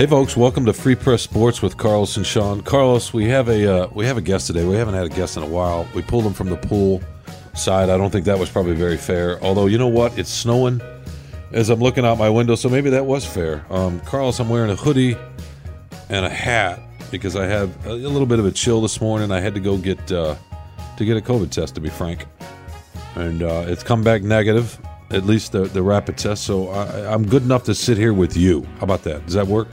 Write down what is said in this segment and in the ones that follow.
Hey folks, welcome to Free Press Sports with Carlos and Sean. Carlos, we have a uh, we have a guest today. We haven't had a guest in a while. We pulled him from the pool side. I don't think that was probably very fair. Although you know what, it's snowing as I'm looking out my window, so maybe that was fair. Um, Carlos, I'm wearing a hoodie and a hat because I had a, little bit of a chill this morning. I had to go get uh, to get a COVID test, to be frank, and uh, it's come back negative. At least the the rapid test. So I, I'm good enough to sit here with you. How about that? Does that work?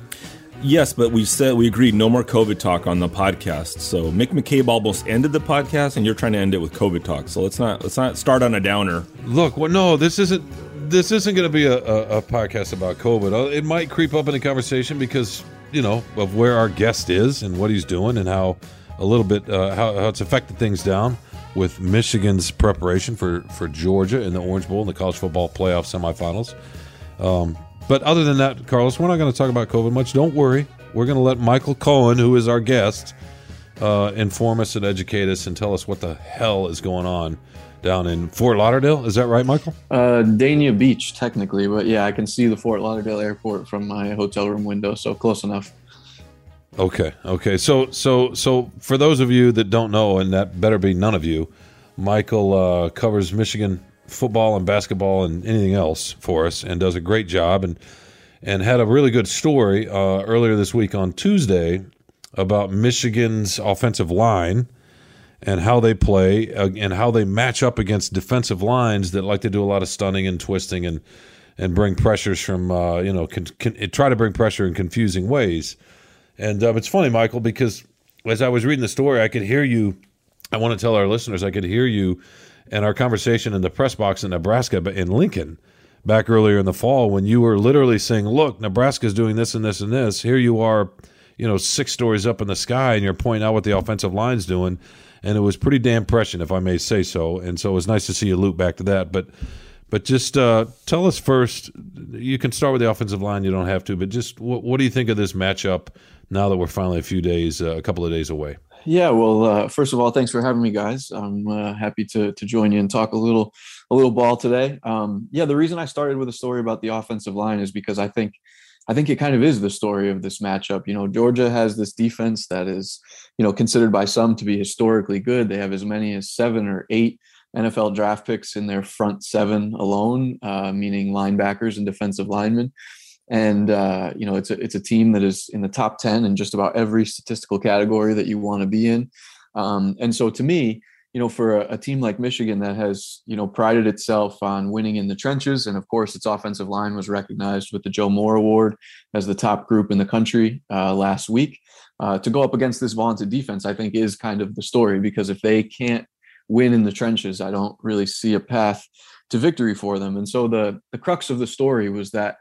Yes, but we said we agreed no more COVID talk on the podcast. So Mick McCabe almost ended the podcast, and you're trying to end it with COVID talk. So let's not let's not start on a downer. Look, well, no, this isn't this isn't going to be a, a, a, podcast about COVID. Uh, it might creep up in a conversation because you know of where our guest is and what he's doing and how a little bit uh, how, how it's affected things down with Michigan's preparation for for Georgia in the Orange Bowl and the college football playoff semifinals. Um, but other than that, Carlos, we're not going to talk about COVID much. Don't worry. We're going to let Michael Cohen, who is our guest, uh, inform us and educate us and tell us what the hell is going on down in Fort Lauderdale. Is that right, Michael? Uh, Dania Beach, technically, but yeah, I can see the Fort Lauderdale airport from my hotel room window, so close enough. Okay, okay. So, so, so for those of you that don't know, and that better be none of you, Michael uh, covers Michigan football and basketball and anything else for us, and does a great job. and And had a really good story uh, earlier this week on Tuesday about Michigan's offensive line and how they play uh, and how they match up against defensive lines that like to do a lot of stunning and twisting and and bring pressures from uh, you know con- con- try to bring pressure in confusing ways. And um, it's funny, Michael, because as I was reading the story, I could hear you. I want to tell our listeners, I could hear you and our conversation in the press box in Nebraska, but in Lincoln back earlier in the fall when you were literally saying, "Look, Nebraska's doing this and this and this." Here you are, you know, six stories up in the sky, and you're pointing out what the offensive line's doing, and it was pretty damn prescient, if I may say so. And so it was nice to see you loop back to that, but. But just uh, tell us first. You can start with the offensive line. You don't have to. But just what, what do you think of this matchup now that we're finally a few days, uh, a couple of days away? Yeah, well, uh, first of all, thanks for having me, guys. I'm uh, happy to to join you and talk a little a little ball today. Um, yeah, the reason I started with a story about the offensive line is because I think I think it kind of is the story of this matchup. You know, Georgia has this defense that is, you know, considered by some to be historically good. They have as many as seven or eight NFL draft picks in their front seven alone, uh, meaning linebackers and defensive linemen and uh, you know it's a it's a team that is in the top ten in just about every statistical category that you want to be in. Um, and so to me, you know, for a, a, team like Michigan that has you know prided itself on winning in the trenches, and of course its offensive line was recognized with the Joe Moore Award as the top group in the country uh, last week. Uh, to go up against this vaunted defense, I think is kind of the story because if they can't win in the trenches, I don't really see a path to victory for them. And so the the crux of the story was that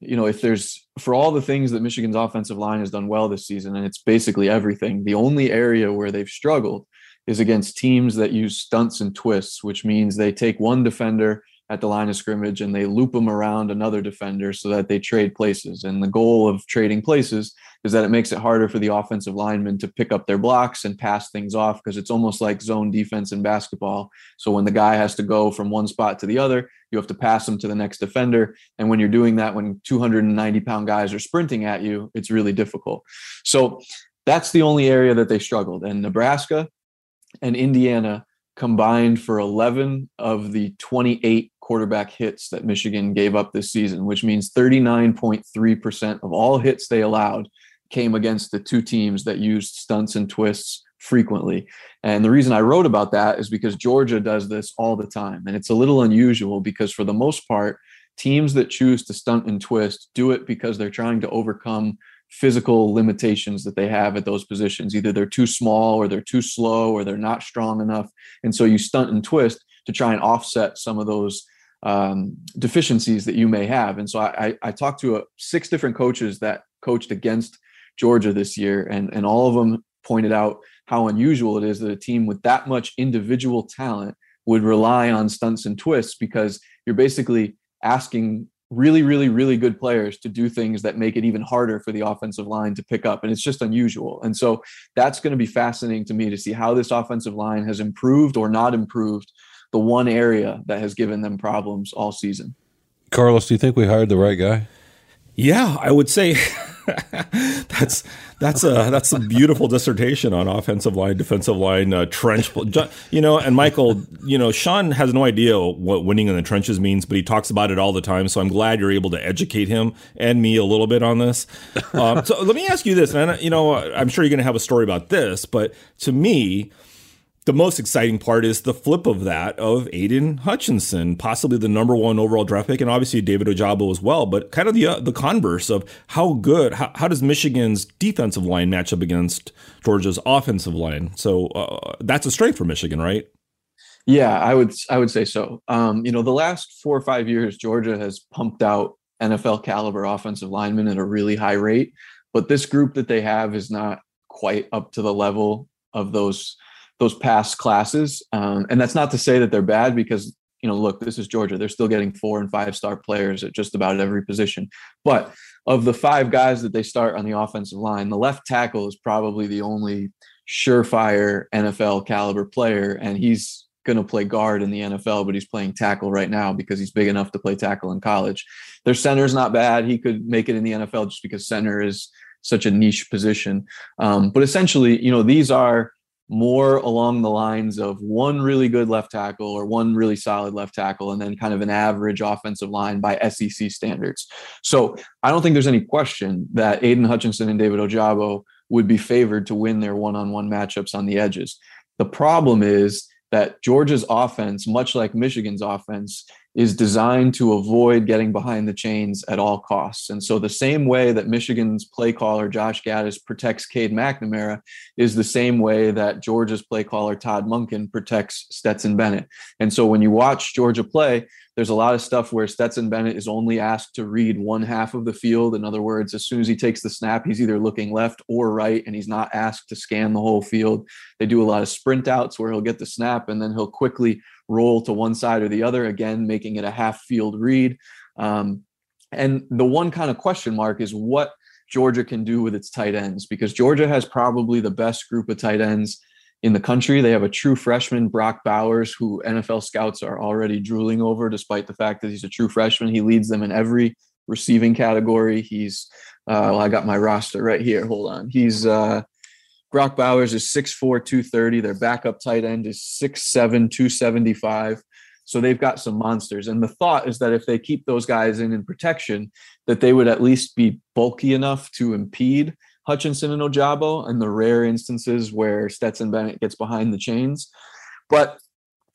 you know, if there's for all the things that Michigan's offensive line has done well this season, and it's basically everything, the only area where they've struggled is against teams that use stunts and twists, which means they take one defender at the line of scrimmage and they loop them around another defender so that they trade places. And the goal of trading places is that it makes it harder for the offensive linemen to pick up their blocks and pass things off because it's almost like zone defense in basketball. So when the guy has to go from one spot to the other, you have to pass them to the next defender. And when you're doing that, when 290 pound guys are sprinting at you, it's really difficult. So that's the only area that they struggled. And Nebraska and Indiana combined for 11 of the 28 quarterback hits that Michigan gave up this season, which means 39.3% of all hits they allowed came against the two teams that used stunts and twists frequently. And the reason I wrote about that is because Georgia does this all the time. And it's a little unusual because, for the most part, teams that choose to stunt and twist do it because they're trying to overcome physical limitations that they have at those positions. Either they're too small or they're too slow or they're not strong enough. And so you stunt and twist to try and offset some of those um, deficiencies that you may have. And so I, I, talked to a, six different coaches that coached against Georgia this year, and, and all of them pointed out how unusual it is that a team with that much individual talent would rely on stunts and twists because you're basically asking really, really, really good players to do things that make it even harder for the offensive line to pick up. And it's just unusual. And so that's going to be fascinating to me to see how this offensive line has improved or not improved the one area that has given them problems all season. Carlos, do you think we hired the right guy? Yeah, I would say that's that's a that's a beautiful dissertation on offensive line, defensive line, uh, trench. You know, and Michael, you know, Sean has no idea what winning in the trenches means, but he talks about it all the time. So I'm glad you're able to educate him and me a little bit on this. Um, so let me ask you this, and you know, I'm sure you're going to have a story about this, but to me the most exciting part is the flip of that of Aidan Hutchinson, possibly the number one overall draft pick, and obviously David Ojabo as well. But kind of the uh, the converse of how good, how, how, does Michigan's defensive line match up against Georgia's offensive line? So uh, that's a strength for Michigan, right? Yeah, I would I would say so. Um, you know, the last four or five years, Georgia has pumped out NFL caliber offensive linemen at a really high rate, but this group that they have is not quite up to the level of those those past classes. Um, and that's not to say that they're bad because, you know, look, this is Georgia. They're still getting four and five star players at just about every position. But of the five guys that they start on the offensive line, the left tackle is probably the only surefire NFL caliber player. And he's going to play guard in the NFL, but he's playing tackle right now because he's big enough to play tackle in college. Their center is not bad. He could make it in the NFL just because center is such a niche position. Um, but essentially, you know, these are more along the lines of one really good left tackle or one really solid left tackle, and then kind of an average offensive line by SEC standards. So I don't think there's any question that Aidan Hutchinson and David Ojabo would be favored to win their one on one matchups on the edges. The problem is that Georgia's offense, much like Michigan's offense, is designed to avoid getting behind the chains at all costs. And so the same way that Michigan's play caller Josh Gattis protects Cade McNamara is the same way that Georgia's play caller Todd Monken protects Stetson Bennett. And so when you watch Georgia play, there's a lot of stuff where Stetson Bennett is only asked to read one half of the field. In other words, as soon as he takes the snap, he's either looking left or right, and he's not asked to scan the whole field. They do a lot of sprint outs where he'll get the snap and then he'll quickly roll to one side or the other, again, making it a half field read. Um, and the one kind of question mark is what Georgia can do with its tight ends, because Georgia has probably the best group of tight ends in the country. They have a true freshman, Brock Bowers, who NFL scouts are already drooling over, despite the fact that he's a true freshman. He leads them in every receiving category. He's, uh, well, I got my roster right here. Hold on. He's, uh, Brock Bowers is 6'4, 230. Their backup tight end is 6'7, 275. So they've got some monsters. And the thought is that if they keep those guys in in protection, that they would at least be bulky enough to impede Hutchinson and Ojabo and the rare instances where Stetson Bennett gets behind the chains. But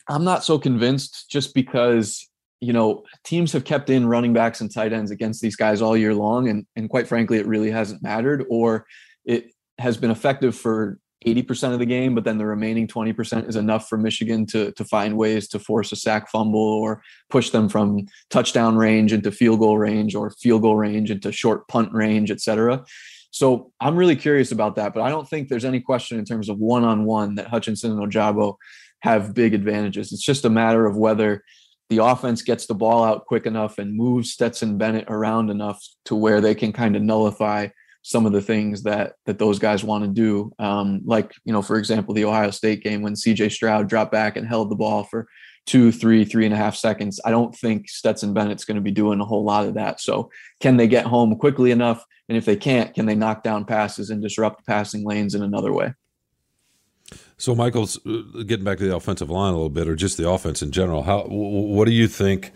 I'm not so convinced just because, you know, teams have kept in running backs and tight ends against these guys all year long. And, and quite frankly, it really hasn't mattered, or it has been effective for 80% of the game, but then the remaining 20% is enough for Michigan to, to find ways to force a sack fumble or push them from touchdown range into field goal range or field goal range into short punt range, et cetera. So I'm really curious about that, but I don't think there's any question in terms of one on one that Hutchinson and Ojabo have big advantages. It's just a matter of whether the offense gets the ball out quick enough and moves Stetson Bennett around enough to where they can kind of nullify some of the things that that those guys want to do. Um, like you know, for example, the Ohio State game when C.J. Stroud dropped back and held the ball for two, three, three and a half seconds. I don't think Stetson Bennett's going to be doing a whole lot of that. So, can they get home quickly enough? And if they can't, can they knock down passes and disrupt passing lanes in another way? So, Michael's uh, getting back to the offensive line a little bit, or just the offense in general. How? What do you think?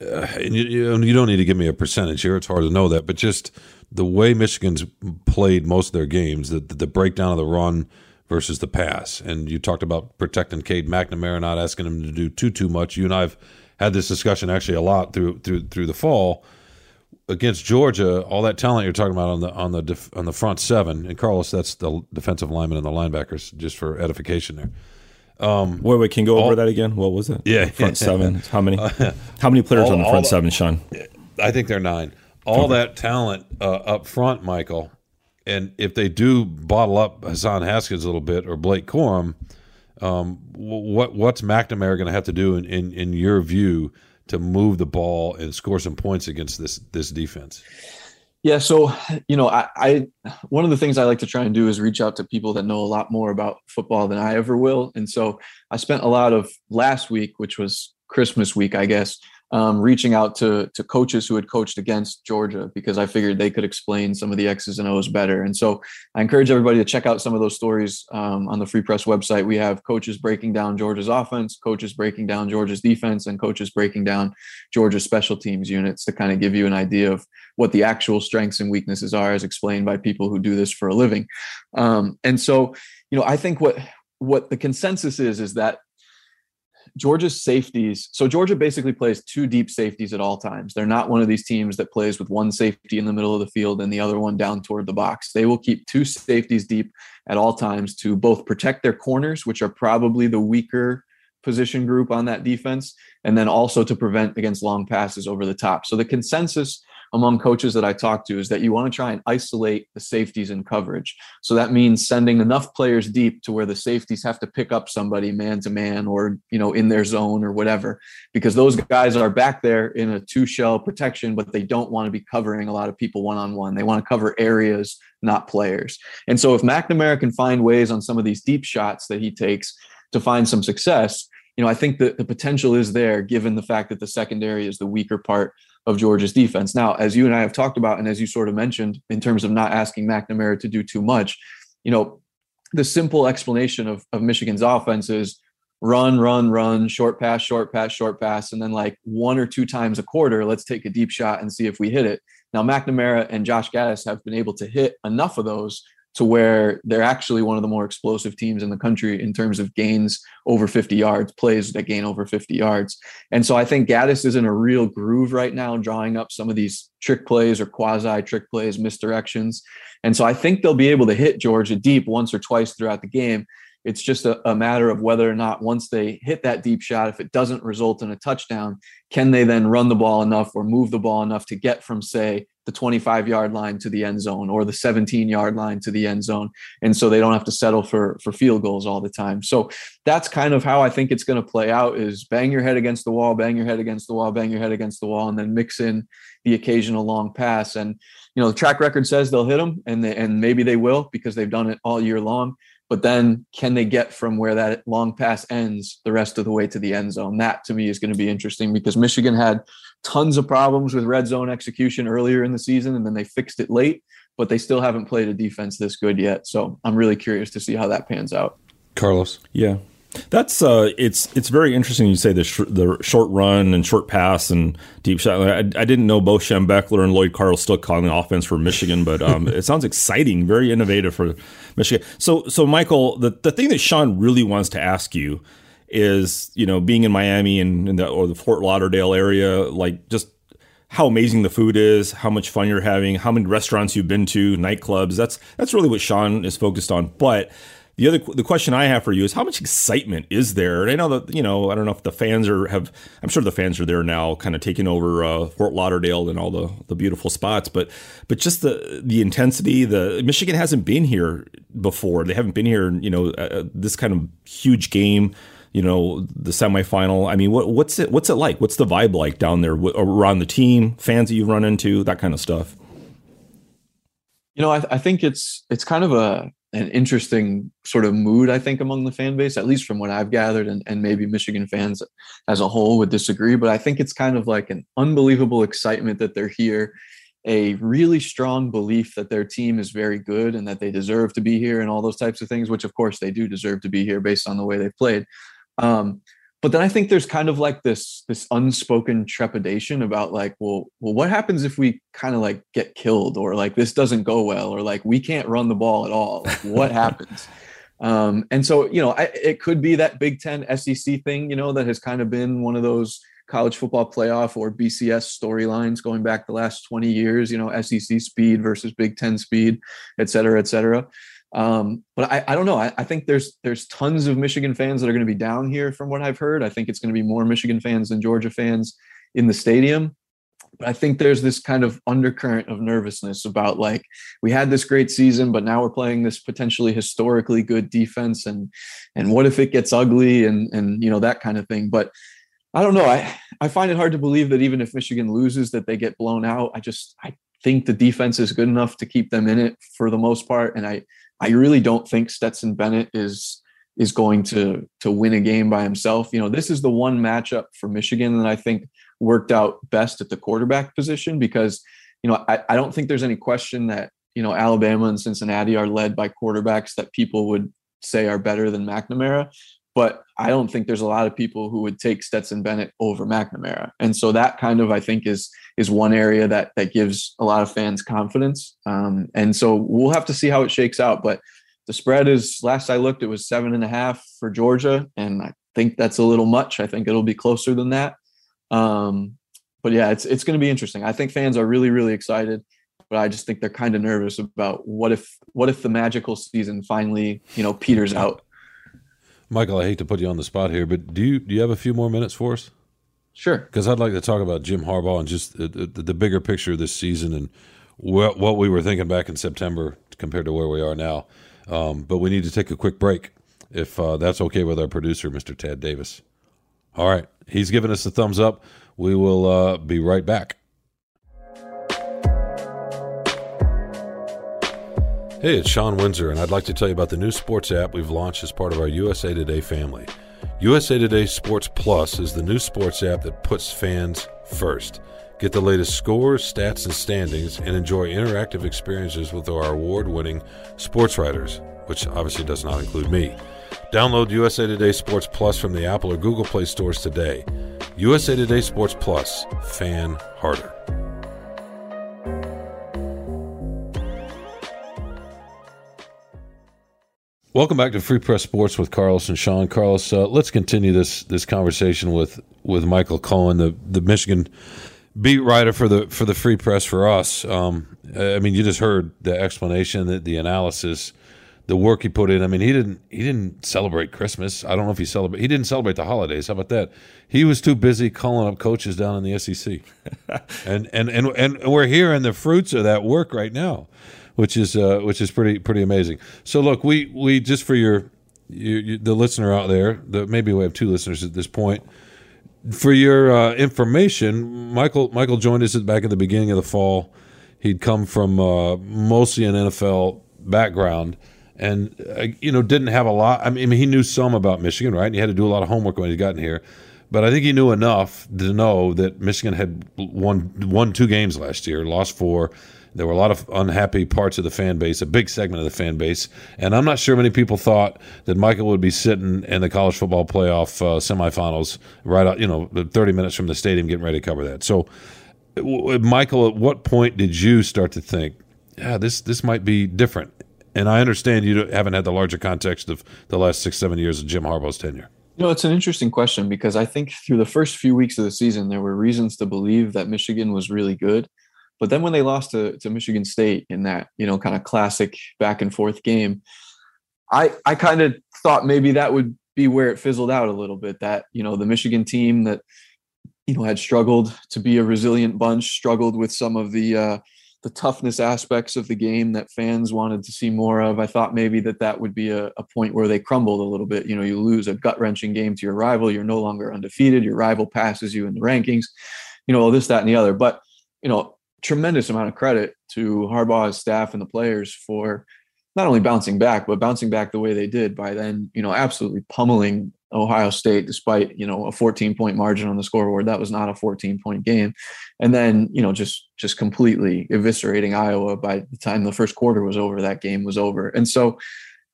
Uh, and you, you don't need to give me a percentage here; it's hard to know that. But just the way Michigan's played most of their games, the the breakdown of the run versus the pass. And you talked about protecting Cade McNamara, not asking him to do too too much. You and I've had this discussion actually a lot through through through the fall against Georgia. All that talent you're talking about on the on the def, on the front seven, and Carlos, that's the defensive lineman and the linebackers, just for edification there. Um, wait, wait, can you go over that again? What was it? Yeah, front seven. How many? How many players all, on the front seven, Sean? I think they're nine. All okay. that talent uh, up front, Michael, and if they do bottle up Hassan Haskins a little bit or Blake Corum, um, what what's McNamara going to have to do in, in, in your view to move the ball and score some points against this this defense? Yeah, so you know, I, I one of the things I like to try and do is reach out to people that know a lot more about football than I ever will, and so I spent a lot of last week, which was Christmas week, I guess, um, reaching out to to coaches who had coached against Georgia because I figured they could explain some of the X's and O's better. And so I encourage everybody to check out some of those stories um, on the Free Press website. We have coaches breaking down Georgia's offense, coaches breaking down Georgia's defense, and coaches breaking down Georgia's special teams units to kind of give you an idea of what the actual strengths and weaknesses are, as explained by people who do this for a living. Um, and so, you know, I think what what the consensus is is that Georgia's safeties. So Georgia basically plays two deep safeties at all times. They're not one of these teams that plays with one safety in the middle of the field and the other one down toward the box. They will keep two safeties deep at all times to both protect their corners, which are probably the weaker position group on that defense, and then also to prevent against long passes over the top. So the consensus among coaches that I talk to is that you want to try and isolate the safeties in coverage. So that means sending enough players deep to where the safeties have to pick up somebody man to man or, you know, in their zone or whatever, because those guys are back there in a two shell protection, but they don't want to be covering a lot of people one on one. They want to cover areas, not players. And so if McNamara can find ways on some of these deep shots that he takes to find some success, you know, I think that the potential is there given the fact that the secondary is the weaker part of Georgia's defense. Now, as you and I have talked about, and as you sort of mentioned, in terms of not asking McNamara to do too much, you know, the simple explanation of, of Michigan's offense is run, run, run, short pass, short pass, short pass, and then like one or two times a quarter, let's take a deep shot and see if we hit it. Now, McNamara and Josh Gattis have been able to hit enough of those to where they're actually one of the more explosive teams in the country in terms of gains over 50 yards, plays that gain over 50 yards. And so I think Gattis is in a real groove right now, drawing up some of these trick plays or quasi trick plays, misdirections. And so I think they'll be able to hit Georgia deep once or twice throughout the game. It's just a, a, matter of whether or not once they hit that deep shot, if it doesn't result in a touchdown, can they then run the ball enough or move the ball enough to get from, say, the 25 yard line to the end zone or the 17 yard line to the end zone? And so they don't have to settle for for field goals all the time. So that's kind of how i think it's going to play out is bang your head against the wall bang your head against the wall bang your head against the wall and then mix in the occasional long pass. And you know the track record says they'll hit them and they, and maybe they will because they've done it all year long but then can they get from where that long pass ends the rest of the way to the end zone? That to me is going to be interesting because michigan had tons of problems with red zone execution earlier in the season and then they fixed it late but they still haven't played a defense this good yet. So i'm really curious to see how that pans out. Carlos? Yeah that's uh, it's it's very interesting. You say the sh- the short run and short pass and deep shot. I, I didn't know Bo Schembechler and Lloyd Carr still calling the offense for Michigan, but um, it sounds exciting, very innovative for Michigan. So so Michael, the the thing that Sean really wants to ask you is you know being in Miami and in the or the Fort Lauderdale area, like just how amazing the food is, how much fun you're having, how many restaurants you've been to, nightclubs. That's that's really what Sean is focused on, but the other the question I have for you is how much excitement is there? And I know that you know I don't know if the fans are have I'm sure the fans are there now, kind of taking over uh, Fort Lauderdale and all the the beautiful spots, but but just the the intensity. The Michigan hasn't been here before. They haven't been here. You know uh, this kind of huge game. You know the semifinal. I mean, what what's it what's it like? What's the vibe like down there around the team, fans that you run into, that kind of stuff? You know, I, I think it's it's kind of a an interesting sort of mood, I think, among the fan base, at least from what I've gathered, and, and maybe Michigan fans as a whole would disagree. But I think it's kind of like an unbelievable excitement that they're here, a really strong belief that their team is very good and that they deserve to be here, and all those types of things, which of course they do deserve to be here based on the way they've played. Um, but then I think there's kind of like this this unspoken trepidation about like, well, well, what happens if we kind of like get killed or like this doesn't go well or like we can't run the ball at all? Like, what happens? Um, and so you know, I, it could be that Big Ten SEC thing, you know, that has kind of been one of those college football playoff or BCS storylines going back the last 20 years, you know, SEC speed versus Big Ten speed, et cetera, et cetera. Um, but I, I don't know. I, I, think there's there's tons of Michigan fans that are going to be down here from what I've heard. I think it's going to be more Michigan fans than Georgia fans in the stadium. But I think there's this kind of undercurrent of nervousness about like we had this great season, but now we're playing this potentially historically good defense, and and what if it gets ugly and and you know that kind of thing. But I don't know. I I find it hard to believe that even if Michigan loses, that they get blown out. I just I think the defense is good enough to keep them in it for the most part, and I I really don't think Stetson Bennett is is going to to win a game by himself. You know, this is the one matchup for Michigan that I think worked out best at the quarterback position because, you know, I, I don't think there's any question that, you know, Alabama and Cincinnati are led by quarterbacks that people would say are better than McNamara. But I don't think there's a lot of people who would take Stetson Bennett over McNamara. And so that kind of I think is is one area that that gives a lot of fans confidence. Um, and so we'll have to see how it shakes out. But the spread is last I looked, it was seven and a half for Georgia, and I think that's a little much. I think it'll be closer than that. Um, but yeah, it's it's going to be interesting. I think fans are really really excited, but I just think they're kind of nervous about what if what if the magical season finally you know peters out. Michael, I hate to put you on the spot here, but do you do you have a few more minutes for us? Sure. Because I'd like to talk about Jim Harbaugh and just the, the, the bigger picture of this season and what, what we were thinking back in September compared to where we are now. Um, but we need to take a quick break, if uh, that's okay with our producer, Mr. Tad Davis. All right, he's giving us the thumbs up. We will uh, be right back. Hey, it's Shawn Windsor, and I'd like to tell you about the new sports app we've launched as part of our USA Today family. USA Today Sports Plus is the new sports app that puts fans first. Get the latest scores, stats, and standings, and enjoy interactive experiences with our award winning sports writers, which obviously does not include me. Download USA Today Sports Plus from the Apple or Google Play stores today. USA Today Sports Plus, fan harder. Welcome back to Free Press Sports with Carlos and Sean. Carlos, uh, let's continue this this conversation with with Michael Cohen, the the Michigan beat writer for the for the Free Press for us. Um, I mean, you just heard the explanation, the, the analysis, the work he put in. I mean, he didn't he didn't celebrate Christmas. I don't know if he celebrate. He didn't celebrate the holidays. How about that? He was too busy calling up coaches down in the SEC, and and and and we're hearing the fruits of that work right now which is uh, which is pretty pretty amazing. So look, we we just for your, your, your the listener out there, the, maybe we have two listeners at this point. For your uh, information, Michael Michael joined us back at the beginning of the fall. He'd come from uh, mostly an NFL background, and uh, you know didn't have a lot. I mean, he knew some about Michigan, right? He had to do a lot of homework when he got in here, but I think he knew enough to know that Michigan had won won two games last year, lost four there were a lot of unhappy parts of the fan base, a big segment of the fan base, and I'm not sure many people thought that Michael would be sitting in the college football playoff uh, semifinals right out, you know, 30 minutes from the stadium, getting ready to cover that. So, Michael, at what point did you start to think, yeah, this this might be different? And I understand you haven't had the larger context of the last six, seven years of Jim Harbaugh's tenure. You know, it's an interesting question because I think through the first few weeks of the season, there were reasons to believe that Michigan was really good. But then when they lost to, to Michigan State in that, you know, kind of classic back and forth game, I I kind of thought maybe that would be where it fizzled out a little bit. That, you know, the Michigan team that, you know, had struggled to be a resilient bunch, struggled with some of the uh, the toughness aspects of the game that fans wanted to see more of. I thought maybe that that would be a, a point where they crumbled a little bit. You know, you lose a gut wrenching game to your rival, you're no longer undefeated, your rival passes you in the rankings, you know, this, that, and the other. But, you know, tremendous amount of credit to Harbaugh's staff and the players for not only bouncing back, but bouncing back the way they did by then, you know, absolutely pummeling Ohio State despite, you know, a 14 point margin on the scoreboard. That was not a 14 point game. And then, you know, just just completely eviscerating Iowa by the time the first quarter was over, that game was over. And so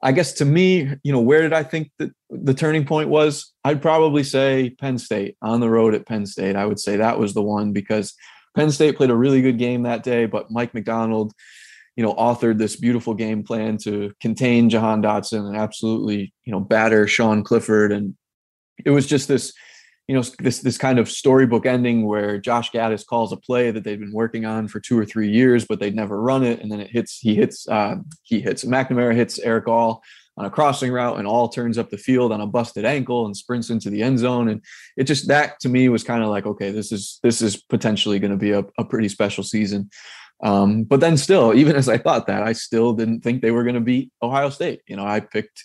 I guess to me, you know, where did I think that the turning point was? I'd probably say Penn State on the road at Penn State. I would say that was the one because Penn State played a really good game that day, but Mike Macdonald, you know, authored this beautiful game plan to contain Jahan Dotson and absolutely, you know, batter Sean Clifford. And it was just this, you know, this this kind of storybook ending where Josh Gattis calls a play that they've been working on for two or three years, but they'd never run it. And then it hits, he hits, uh, he hits McNamara hits Erick All on a crossing route and all turns up the field on a busted ankle and sprints into the end zone. And it just that to me was kind of like, okay, this is this is potentially going to be a, a pretty special season. Um, but then still, even as I thought that, I still didn't think they were going to beat Ohio State. You know, I picked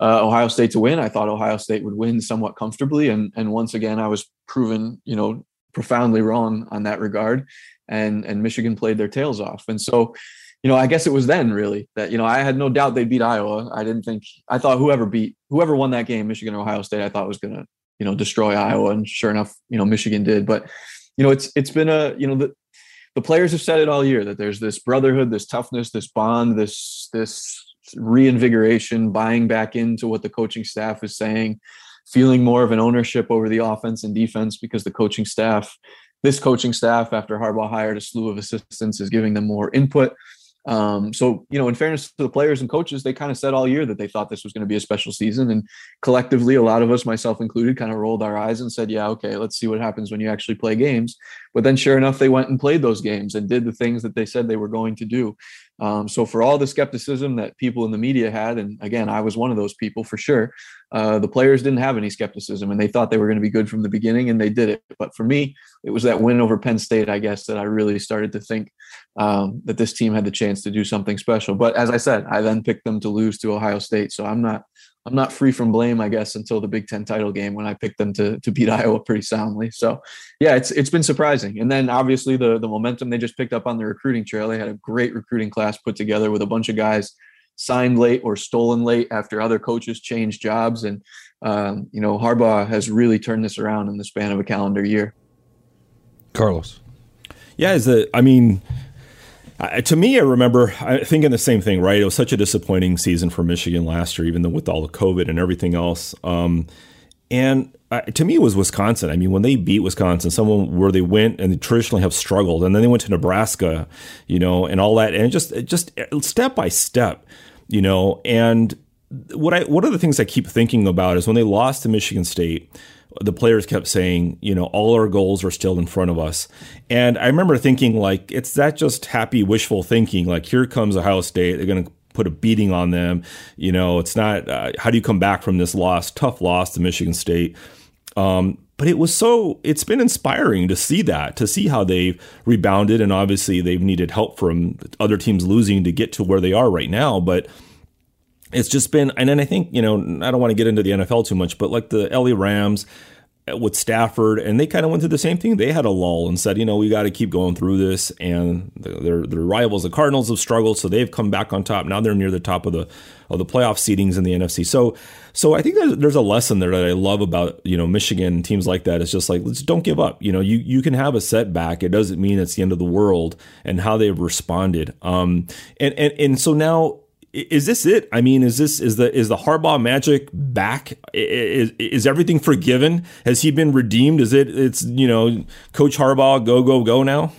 uh, Ohio State to win. I thought Ohio State would win somewhat comfortably, and and once again, I was proven, you know, profoundly wrong on that regard. And and Michigan played their tails off. And so, you know, I guess it was then really that, you know, I had no doubt they'd beat Iowa. I didn't think, I thought whoever beat, whoever won that game, Michigan or Ohio State, I thought was going to, you know, destroy Iowa. And sure enough, you know, Michigan did. But you know, it's it's been a you know the the players have said it all year that there's this brotherhood, this toughness, this bond, this this reinvigoration, buying back into what the coaching staff is saying, feeling more of an ownership over the offense and defense because the coaching staff, this coaching staff, after Harbaugh hired a slew of assistants, is giving them more input. Um, so, you know, in fairness to the players and coaches, they kind of said all year that they thought this was going to be a special season. And collectively, a lot of us, myself included, kind of rolled our eyes and said, yeah, okay, let's see what happens when you actually play games. But then, sure enough, they went and played those games and did the things that they said they were going to do. Um, so, for all the skepticism that people in the media had, and again, I was one of those people for sure, uh, the players didn't have any skepticism and they thought they were going to be good from the beginning and they did it. But for me, it was that win over Penn State, I guess, that I really started to think um, that this team had the chance to do something special. But as I said, I then picked them to lose to Ohio State. So I'm not. I'm not free from blame, I guess, until the Big Ten title game when I picked them to to beat Iowa pretty soundly. So, yeah, it's it's been surprising. And then obviously the the momentum they just picked up on the recruiting trail. They had a great recruiting class put together with a bunch of guys signed late or stolen late after other coaches changed jobs. And, um, you know, Harbaugh has really turned this around in the span of a calendar year. Carlos. Yeah, is a, I mean, to me, I remember thinking the same thing, right? It was such a disappointing season for Michigan last year, even though with all the COVID and everything else. Um, and to me, it was Wisconsin. I mean, when they beat Wisconsin, someone where they went and they traditionally have struggled, and then they went to Nebraska, you know, and all that, and just just step by step, you know. And what I one of the things I keep thinking about is when they lost to Michigan State, the players kept saying, you know, all our goals are still in front of us. And I remember thinking, like, it's that just happy, wishful thinking. Like, here comes Ohio State. They're going to put a beating on them. You know, it's not uh, how do you come back from this loss, tough loss to Michigan State. Um, but it was so it's been inspiring to see that to see how they've rebounded and obviously they've needed help from other teams losing to get to where they are right now but it's just been and then i think you know i don't want to get into the nfl too much but like the la rams with Stafford, and they kind of went through the same thing. They had a lull and said, you know, we got to keep going through this. And their their rivals, the Cardinals, have struggled, so they've come back on top. Now they're near the top of the of the playoff seedings in the NFC. So, so I think there's, there's a lesson there that I love about you know Michigan teams like that. It's just like let's don't give up. You know, you you can have a setback. It doesn't mean it's the end of the world. And how they've responded. Um, and and and so now is this it? I mean, is this is the is the Harbaugh magic back? Is is everything forgiven? Has he been redeemed? Is it it's you know Coach Harbaugh go go go now?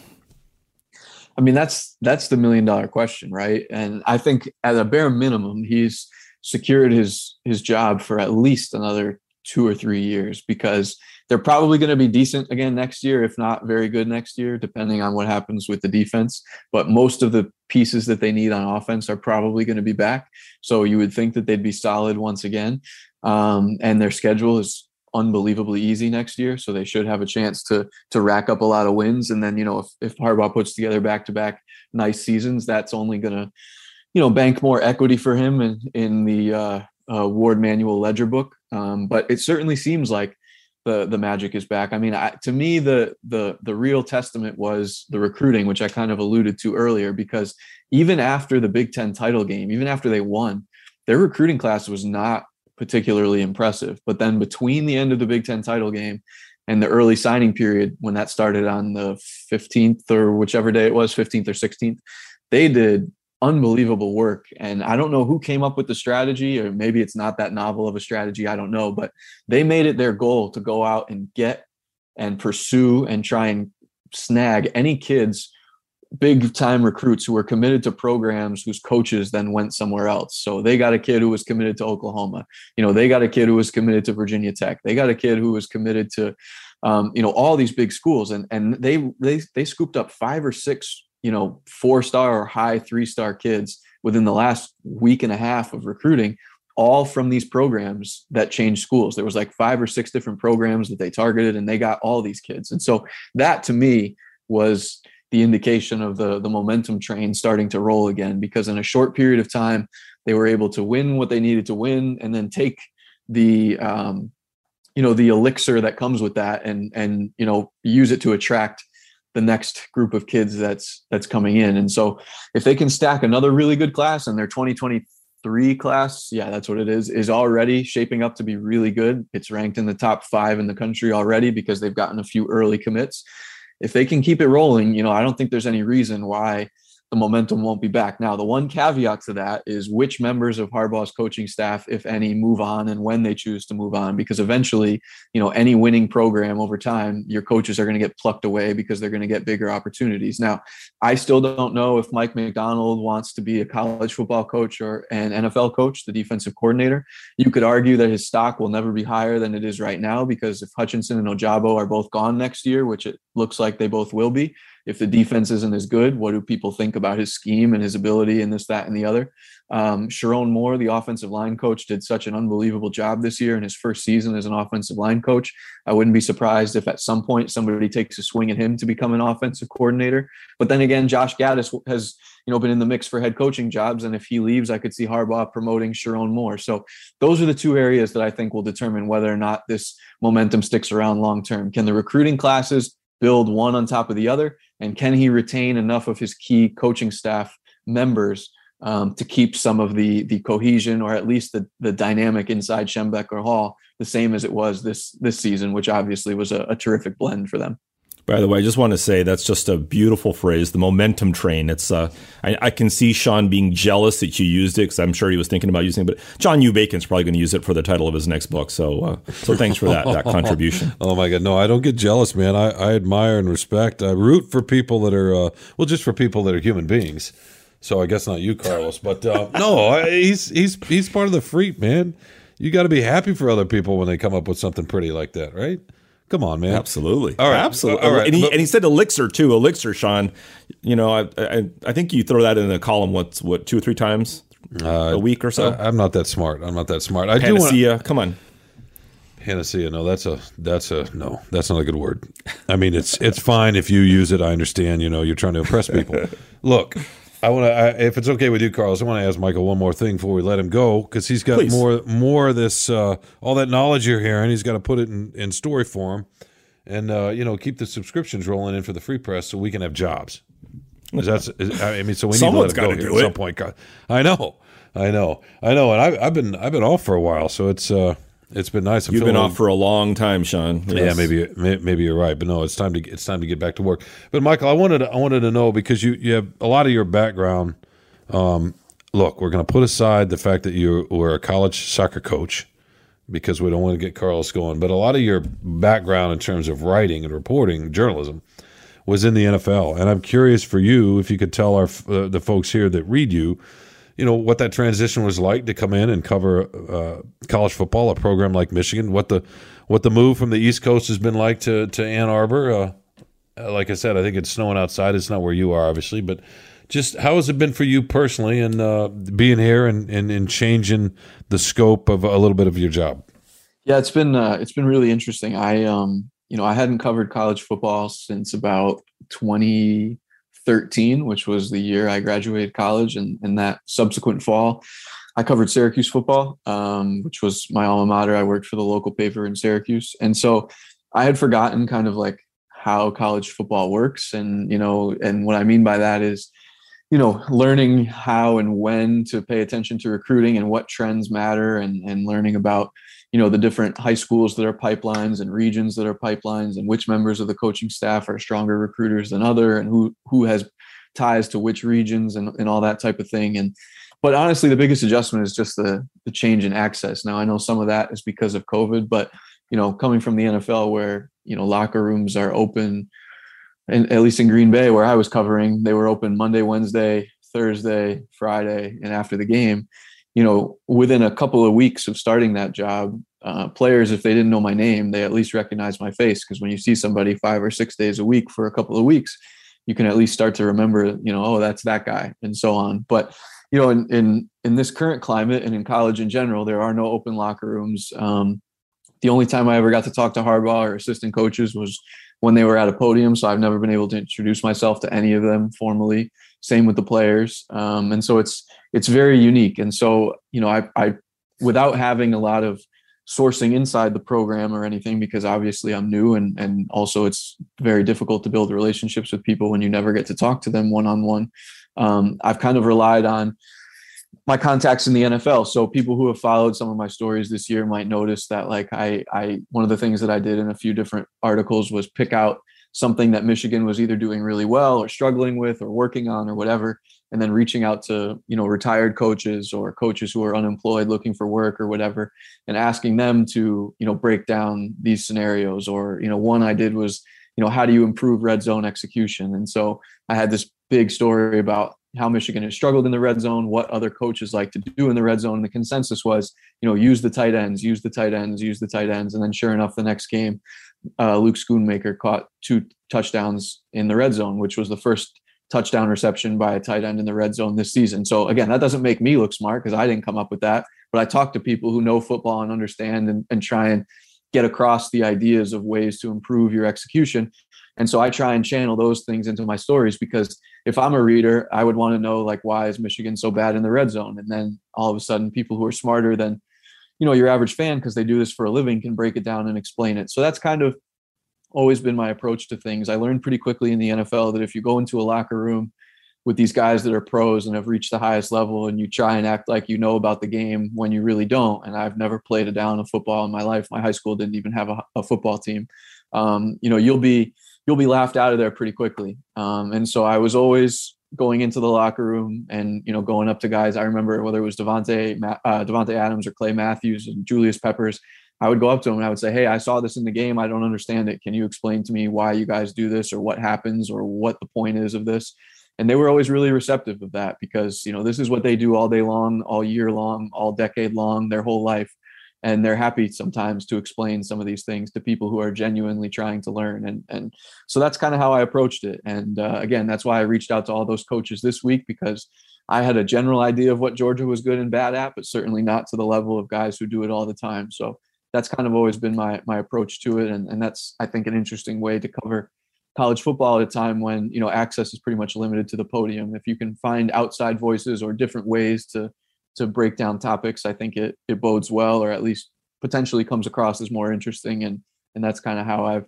I mean, that's that's the million dollar question, right? And I think at a bare minimum, he's secured his his job for at least another two or three years because they're probably going to be decent again next year, if not very good next year, depending on what happens with the defense. But most of the pieces that they need on offense are probably going to be back. So you would think that they'd be solid once again. Um, and their schedule is unbelievably easy next year. So they should have a chance to to rack up a lot of wins. And then, you know, if, if Harbaugh puts together back to back nice seasons, that's only gonna, you know, bank more equity for him in, in the uh, uh, Warde Manuel ledger book. Um, but it certainly seems like the the magic is back. I mean, I, to me, the the the real testament was the recruiting, which I kind of alluded to earlier, because even after the Big Ten title game, even after they won, their recruiting class was not particularly impressive. But then between the end of the Big Ten title game and the early signing period, when that started on the 15th or whichever day it was, 15th or 16th, they did unbelievable work. And I don't know who came up with the strategy, or maybe it's not that novel of a strategy. I don't know, but they made it their goal to go out and get and pursue and try and snag any kids, big time recruits who were committed to programs whose coaches then went somewhere else. So they got a kid who was committed to Oklahoma. You know, they got a kid who was committed to Virginia Tech. They got a kid who was committed to, um, you know, all these big schools, and and they they they scooped up five or six you know four star or high three star kids within the last week and a half of recruiting all from these programs that changed schools. There was like five or six different programs that they targeted and they got all these kids. And so that to me was the indication of the the momentum train starting to roll again because in a short period of time they were able to win what they needed to win and then take the um, you know the elixir that comes with that and and you know use it to attract the next group of kids that's that's coming in. And so if they can stack another really good class and their 2023 class, yeah, that's what it is, is already shaping up to be really good. It's ranked in the top five in the country already because they've gotten a few early commits. if they can keep it rolling, you know, I don't think there's any reason why the momentum won't be back. Now, the one caveat to that is which members of Harbaugh's coaching staff, if any, move on and when they choose to move on, because eventually, you know, any winning program over time, your coaches are going to get plucked away because they're going to get bigger opportunities. Now, I still don't know if Mike Macdonald wants to be a college football coach or an NFL coach, the defensive coordinator. You could argue that his stock will never be higher than it is right now because if Hutchinson and Ojabo are both gone next year, which it looks like they both will be, if the defense isn't as good, what do people think about his scheme and his ability and this, that, and the other? Um, Sherrone Moore, the offensive line coach, did such an unbelievable job this year in his first season as an offensive line coach. I wouldn't be surprised if at some point somebody takes a swing at him to become an offensive coordinator. But then again, Josh Gattis has you know been in the mix for head coaching jobs, and if he leaves, I could see Harbaugh promoting Sherrone Moore. So those are the two areas that I think will determine whether or not this momentum sticks around long term. Can the recruiting classes build one on top of the other? And can he retain enough of his key coaching staff members um, to keep some of the the cohesion or at least the the dynamic inside Schembechler Hall the same as it was this this season, which obviously was a, a terrific blend for them. By the way, I just want to say that's just a beautiful phrase, the momentum train. It's uh, I, I can see Sean being jealous that you used it because I'm sure he was thinking about using it. But John U. Bacon's probably going to use it for the title of his next book. So, uh, so thanks for that that contribution. Oh my God, no, I don't get jealous, man. I, I admire and respect. I root for people that are uh, well, just for people that are human beings. So I guess not you, Carlos, but uh, no, he's he's he's part of the freak, man. You got to be happy for other people when they come up with something pretty like that, right? Come on, man. Absolutely. All right. Absolutely. All right. And he, and he said elixir too. Elixir, Sean. You know, I, I, I think you throw that in the column. What's what two or three times uh, a week or so? I, am not that smart. I'm not that smart. I Panacea. do want. Come on. Panacea. No, that's a that's a no. That's not a good word. I mean, it's it's fine if you use it. I understand. You know, you're trying to impress people. Look, I want to, if it's okay with you, Carlos, I want to ask Michael one more thing before we let him go because he's got Please. more, more of this, uh, all that knowledge you're hearing. He's got to put it in, in story form, and uh, you know, keep the subscriptions rolling in for the free press so we can have jobs. That's, I mean, so we need to let it go here at some point. I know, I know, I know, and I've, I've been, I've been off for a while, so it's. uh it's been nice. I'm You've been off for a long time, Sean. Yes. Yeah, maybe maybe you're right, but no, it's time to it's time to get back to work. But Michael, I wanted to, I wanted to know because you you have a lot of your background. Um, look, we're going to put aside the fact that you were a college soccer coach because we don't want to get Carlos going, but a lot of your background in terms of writing and reporting, journalism, was in the NFL, and I'm curious for you if you could tell our uh, the folks here that read you you know what that transition was like to come in and cover uh, college football, a program like Michigan. What the what the move from the East Coast has been like to to Ann Arbor. Uh, uh, like I said, I think it's snowing outside. It's not where you are, obviously, but just how has it been for you personally and uh, being here and, and, and changing the scope of a little bit of your job? Yeah, it's been uh, it's been really interesting. I um you know I hadn't covered college football since about twenty 13, which was the year I graduated college, and in that subsequent fall, I covered Syracuse football, um, which was my alma mater. I worked for the local paper in Syracuse, and so I had forgotten kind of like how college football works, and you know, and what I mean by that is, you know, learning how and when to pay attention to recruiting and what trends matter, and and learning about you know the different high schools that are pipelines and regions that are pipelines and which members of the coaching staff are stronger recruiters than other and who who has ties to which regions and, and all that type of thing. And but honestly the biggest adjustment is just the the change in access. Now i know some of that is because of covid but you know coming from the nfl where you know locker rooms are open and at least in green bay where i was covering they were open monday wednesday thursday friday and after the game you know, within a couple of weeks of starting that job, uh, players, if they didn't know my name, they at least recognize my face. Because when you see somebody five or six days a week for a couple of weeks, you can at least start to remember, you know, oh, that's that guy, and so on. But you know, in in in this current climate and in college in general, there are no open locker rooms. Um, the only time I ever got to talk to Harbaugh or assistant coaches was when they were at a podium. So I've never been able to introduce myself to any of them formally. Same with the players, um, and so it's it's very unique. And so, you know, I, I, without having a lot of sourcing inside the program or anything, because obviously I'm new and, and also it's very difficult to build relationships with people when you never get to talk to them one on one. I've kind of relied on my contacts in the NFL. So people who have followed some of my stories this year might notice that like I, I, one of the things that I did in a few different articles was pick out something that Michigan was either doing really well or struggling with or working on or whatever and then reaching out to you know retired coaches or coaches who are unemployed looking for work or whatever and asking them to you know break down these scenarios or you know one i did was you know how do you improve red zone execution and so i had this big story about how michigan has struggled in the red zone what other coaches like to do in the red zone and the consensus was you know use the tight ends use the tight ends use the tight ends and then sure enough the next game uh, luke schoonmaker caught two touchdowns in the red zone which was the first touchdown reception by a tight end in the red zone this season. So again, that doesn't make me look smart because I didn't come up with that. But I talk to people who know football and understand and, and try and get across the ideas of ways to improve your execution. And so I try and channel those things into my stories because if I'm a reader, I would want to know like why is Michigan so bad in the red zone? And then all of a sudden people who are smarter than you know your average fan because they do this for a living can break it down and explain it. So that's kind of always been my approach to things. I learned pretty quickly in the NFL that if you go into a locker room with these guys that are pros and have reached the highest level and you try and act like you know about the game when you really don't and i've never played a down of football in my life my high school didn't even have a, a football team um, you know you'll be you'll be laughed out of there pretty quickly um, and so i was always going into the locker room and you know going up to guys i remember whether it was davante uh, davante adams or clay matthews and julius peppers I would go up to them and I would say, Hey, I saw this in the game. I don't understand it. Can you explain to me why you guys do this or what happens or what the point is of this? And they were always really receptive of that because, you know, this is what they do all day long, all year long, all decade long, their whole life. And they're happy sometimes to explain some of these things to people who are genuinely trying to learn. And, and so that's kind of how I approached it. And uh, again, that's why I reached out to all those coaches this week because I had a general idea of what Georgia was good and bad at, but certainly not to the level of guys who do it all the time. So that's kind of always been my my approach to it, and and that's I think an interesting way to cover college football at a time when you know access is pretty much limited to the podium. If you can find outside voices or different ways to to break down topics, I think it it bodes well, or at least potentially comes across as more interesting. And and that's kind of how I've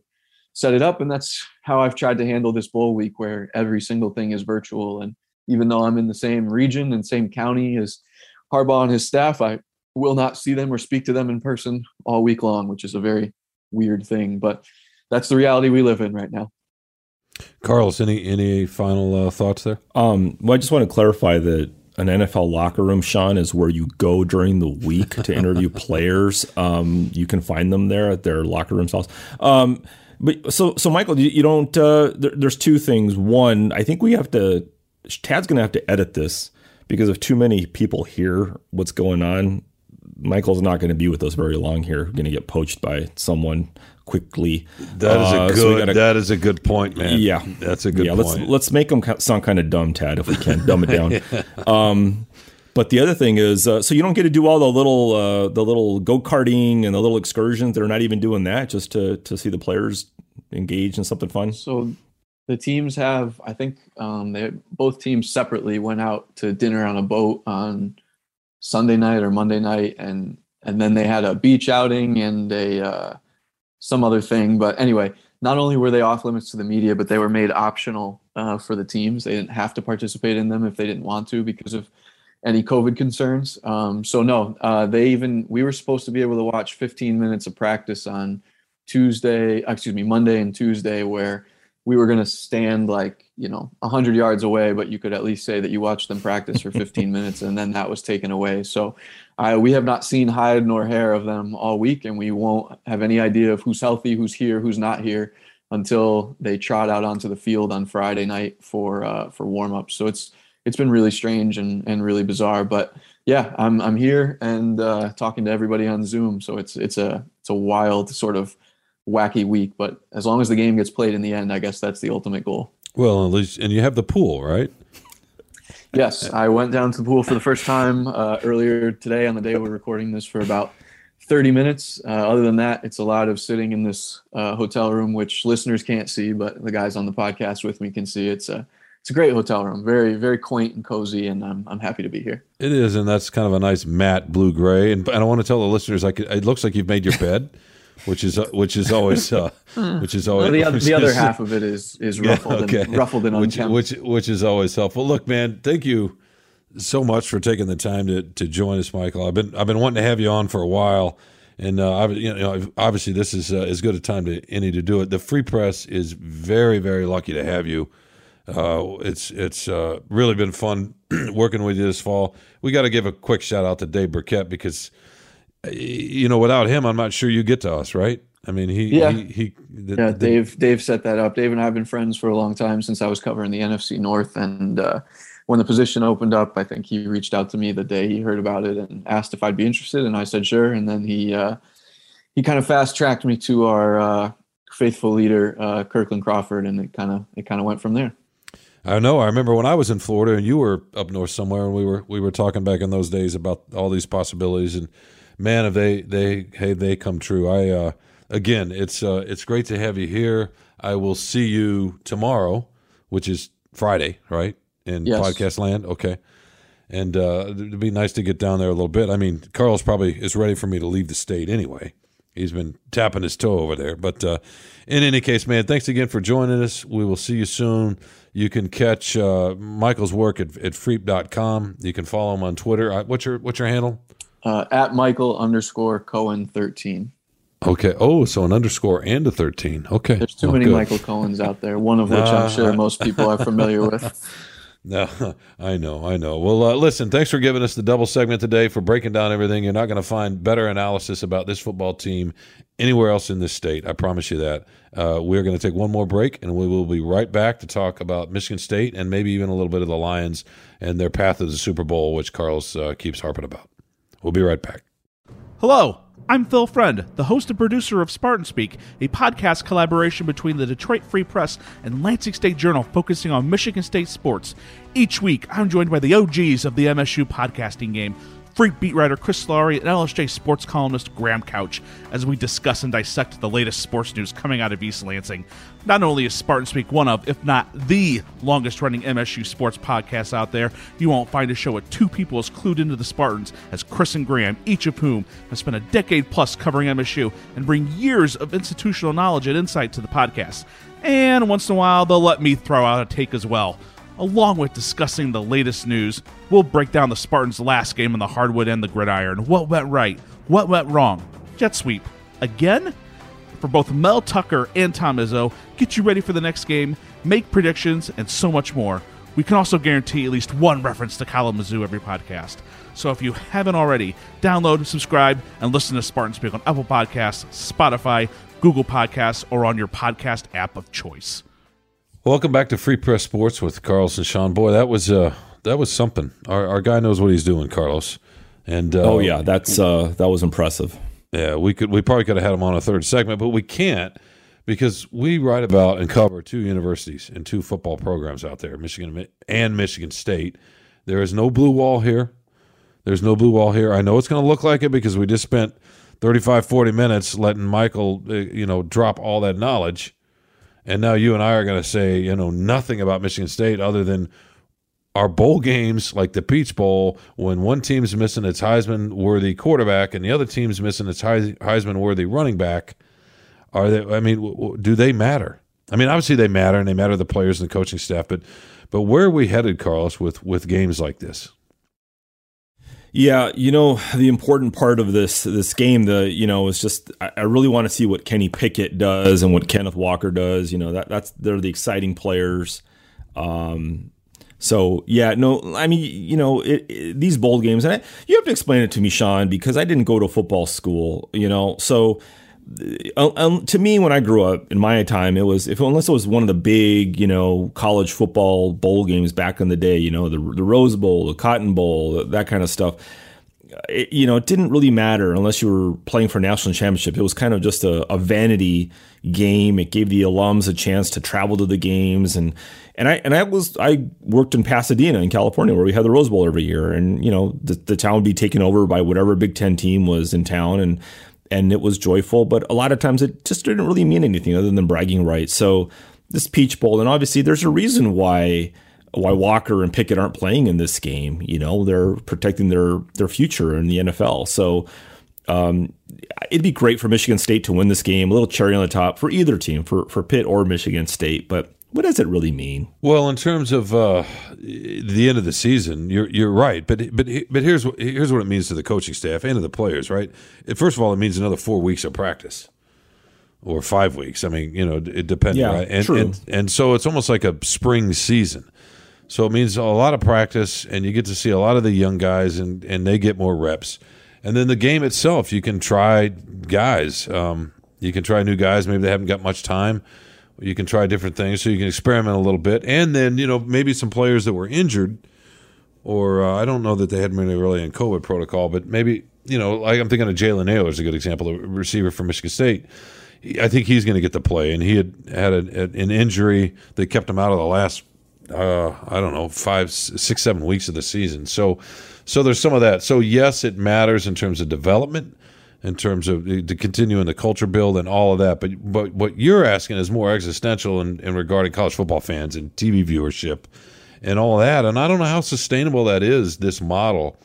set it up, and that's how I've tried to handle this bowl week, where every single thing is virtual. And even though I'm in the same region and same county as Harbaugh and his staff, I will not see them or speak to them in person all week long, which is a very weird thing. But that's the reality we live in right now. Carlos, any any final uh, thoughts there? Um, well, I just want to clarify that an NFL locker room, Shawn, is where you go during the week to interview players. Um, you can find them there at their locker room stalls. Um, but so, so Michael, you, you don't. Uh, there, there's two things. One, I think we have to. Tad's going to have to edit this because if too many people hear what's going on, Michael's not going to be with us very long here. Going to get poached by someone quickly. That is a uh, good. So gotta, that is a good point, man. Yeah, that's a good. Yeah, point. let's let's make them sound kind of dumb, Tad, if we can dumb it down. yeah. um, but the other thing is, uh, so you don't get to do all the little uh, the little go karting and the little excursions. They're not even doing that just to to see the players engage in something fun. So the teams have, I think, um, they both teams separately went out to dinner on a boat on Sunday night or Monday night, and and then they had a beach outing and a uh, some other thing. But anyway, not only were they off limits to the media, but they were made optional uh, for the teams. They didn't have to participate in them if they didn't want to because of any COVID concerns. Um, so no, uh, they even we were supposed to be able to watch 15 minutes of practice on Tuesday, excuse me, Monday and Tuesday, where we were going to stand like you know 100 yards away but you could at least say that you watched them practice for 15 minutes and then that was taken away. So uh, we have not seen hide nor hair of them all week and we won't have any idea of who's healthy who's here who's not here until they trot out onto the field on friday night for uh, for warm-up so it's it's been really strange and, and really bizarre but yeah i'm i'm here and uh, talking to everybody on zoom. So it's it's a it's a wild sort of wacky week. But as long as the game gets played in the end, I guess that's the ultimate goal. Well, at least, and you have the pool, right? Yes, I went down to the pool for the first time uh, earlier today on the day we're recording this for about 30 minutes. Uh, other than that, it's a lot of sitting in this uh, hotel room, which listeners can't see, but the guys on the podcast with me can see. It's a it's a great hotel room, very very quaint and cozy, and I'm I'm happy to be here. It is, and that's kind of a nice matte blue gray. And, and I want to tell the listeners, like it looks like you've made your bed which is uh, which is always uh, hmm. which is always well, the, other, the other half of it is is ruffled yeah, okay. and ruffled and which, which which is always helpful. Look, man, thank you so much for taking the time to to join us, Michael. I've been I've been wanting to have you on for a while, and uh, you know, obviously this is uh, as good a time to any to do it. The Free Press is very, very lucky to have you. Uh, it's it's uh, really been fun working with you this fall. We got to give a quick shout out to Dave Birkett because you know without him, I'm not sure you get to us, right? I mean, he yeah he, he the, yeah Dave Dave set that up. Dave and I have been friends for a long time since I was covering the NFC North, and uh, when the position opened up, I think he reached out to me the day he heard about it and asked if I'd be interested, and I said sure. And then he uh, he kind of fast tracked me to our uh, faithful leader uh, Kirkland Crawford, and it kind of it kind of went from there. I know. I remember when I was in Florida and you were up north somewhere, and we were we were talking back in those days about all these possibilities. And man, if they they hey they come true. I uh, again, it's uh, it's great to have you here. I will see you tomorrow, which is Friday, right? in yes. podcast land. Okay. And uh, it'd be nice to get down there a little bit. I mean, Carlos probably is ready for me to leave the state anyway. He's been tapping his toe over there. But uh, in any case, man, thanks again for joining us. We will see you soon. You can catch uh, Michael's work at, at freep.com. You can follow him on Twitter. Uh, what's your what's your handle? Uh, at Michael underscore Cohen 13. Okay. Oh, so an underscore and a 13. Okay. There's too many good. Michael Cohens out there, one of which I'm sure most people are familiar with. No, I know, I know. Well, uh, listen, thanks for giving us the double segment today, for breaking down everything. You're not going to find better analysis about this football team anywhere else in this state. I promise you that. Uh, we're going to take one more break, and we will be right back to talk about Michigan State and maybe even a little bit of the Lions and their path to the Super Bowl, which Carlos uh, keeps harping about. We'll be right back. Hello. I'm Phil Friend, the host and producer of Spartan Speak, a podcast collaboration between the Detroit Free Press and Lansing State Journal focusing on Michigan State sports. Each week, I'm joined by the OGs of the MSU podcasting game, Freep beat writer Chris Solari, and LSJ sports columnist Graham Couch as we discuss and dissect the latest sports news coming out of East Lansing. Not only is Spartan Speak one of, if not the longest running MSU sports podcast out there, you won't find a show with two people as clued into the Spartans as Chris and Graham, each of whom have spent a decade plus covering MSU and bring years of institutional knowledge and insight to the podcast. And once in a while, they'll let me throw out a take as well along with discussing the latest news. We'll break down the Spartans' last game on the hardwood and the gridiron. What went right? What went wrong? Jet sweep. Again? For both Mel Tucker and Tom Izzo, get you ready for the next game, make predictions, and so much more. We can also guarantee at least one reference to Kalamazoo every podcast. So if you haven't already, download, subscribe, and listen to Spartan Speak on Apple Podcasts, Spotify, Google Podcasts, or on your podcast app of choice. Welcome back to Free Press Sports with Carlos and Shawn. Boy, that was uh, that was something. Our, our guy knows what he's doing, Carlos. And uh, oh yeah, that's uh, that was impressive. Yeah, we could we probably could have had him on a third segment, but we can't because we write about and cover two universities and two football programs out there, Michigan and Michigan State. There is no blue wall here. There's no blue wall here. I know it's going to look like it because we just spent 35 40 minutes letting Michael uh, you know drop all that knowledge and now you and I are going to say, you know, nothing about Michigan State other than our bowl games, like the Peach Bowl, when one team's missing its Heisman worthy quarterback and the other team's missing its Heisman worthy running back, are they, I mean, do they matter? I mean, obviously they matter and they matter the players and the coaching staff, but, but where are we headed, Carlos, with, with games like this? Yeah, you know the important part of this this game, the you know, is just I, I really want to see what Kenny Pickett does and what Kenneth Walker does. You know that that's they're the exciting players. Um, so yeah, no, I mean you know it, it, these bowl games, and I, you have to explain it to me, Shawn, because I didn't go to football school. You know, so Uh, um, to me, when I grew up in my time, it was if unless it was one of the big, you know, college football bowl games back in the day, you know, the the Rose Bowl, the Cotton Bowl, that kind of stuff. Uh, it, you know, it didn't really matter unless you were playing for national championship. It was kind of just a, a vanity game. It gave the alums a chance to travel to the games and and I and I was I worked in Pasadena in California where we had the Rose Bowl every year, and you know the, the town would be taken over by whatever Big Ten team was in town, and and it was joyful, but a lot of times it just didn't really mean anything other than bragging rights. So this Peach Bowl, and obviously there's a reason why why Walker and Pickett aren't playing in this game. You know, they're protecting their their future in the NFL. So um, it'd be great for Michigan State to win this game. A little cherry on the top for either team, for for Pitt or Michigan State. But what does it really mean? Well, in terms of uh, the end of the season, you're you're right, but but but here's what here's what it means to the coaching staff and to the players, right? First of all, it means another four weeks of practice or five weeks. I mean, you know, it depends, yeah, right? And, true. and and so it's almost like a spring season. So it means a lot of practice, and you get to see a lot of the young guys, and and they get more reps. And then the game itself, you can try guys. Um, you can try new guys. Maybe they haven't got much time. You can try different things, so you can experiment a little bit. And then you know maybe some players that were injured, or uh, I don't know that they had many really in COVID protocol, but maybe you know like I'm thinking of Jalen Nailor is a good example, a receiver from Michigan State. I think he's going to get to play, and he had had a, an injury that kept him out of the last uh, I don't know five, six, seven weeks of the season. So, so there's some of that. So yes, it matters in terms of development, in terms of to continue in the culture build and all of that. But but what you're asking is more existential in, in regarding college football fans and TV viewership and all that. And I don't know how sustainable that is. This model.